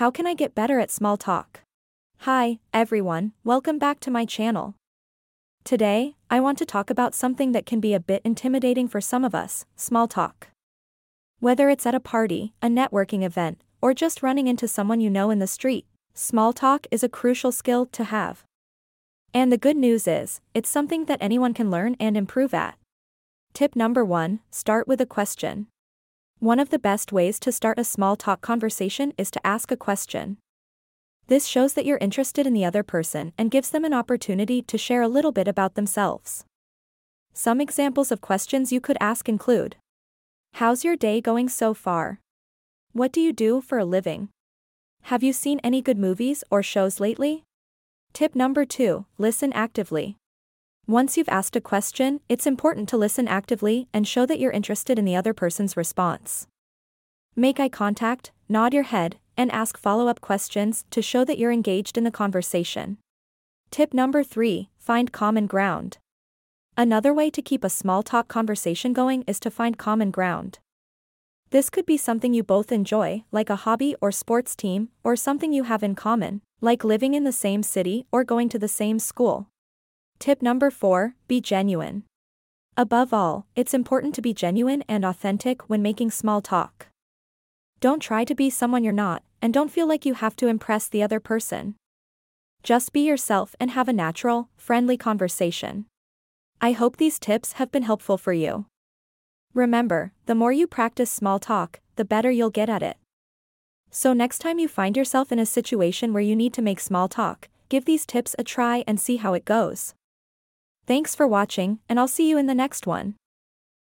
How can I get better at small talk? Hi, everyone, welcome back to my channel. Today, I want to talk about something that can be a bit intimidating for some of us small talk. Whether it's at a party, a networking event, or just running into someone you know in the street, small talk is a crucial skill to have. And the good news is, it's something that anyone can learn and improve at. Tip number one start with a question. One of the best ways to start a small talk conversation is to ask a question. This shows that you're interested in the other person and gives them an opportunity to share a little bit about themselves. Some examples of questions you could ask include How's your day going so far? What do you do for a living? Have you seen any good movies or shows lately? Tip number 2 Listen actively. Once you've asked a question, it's important to listen actively and show that you're interested in the other person's response. Make eye contact, nod your head, and ask follow up questions to show that you're engaged in the conversation. Tip number 3 Find common ground. Another way to keep a small talk conversation going is to find common ground. This could be something you both enjoy, like a hobby or sports team, or something you have in common, like living in the same city or going to the same school. Tip number 4 Be genuine. Above all, it's important to be genuine and authentic when making small talk. Don't try to be someone you're not, and don't feel like you have to impress the other person. Just be yourself and have a natural, friendly conversation. I hope these tips have been helpful for you. Remember, the more you practice small talk, the better you'll get at it. So, next time you find yourself in a situation where you need to make small talk, give these tips a try and see how it goes. Thanks for watching, and I'll see you in the next one.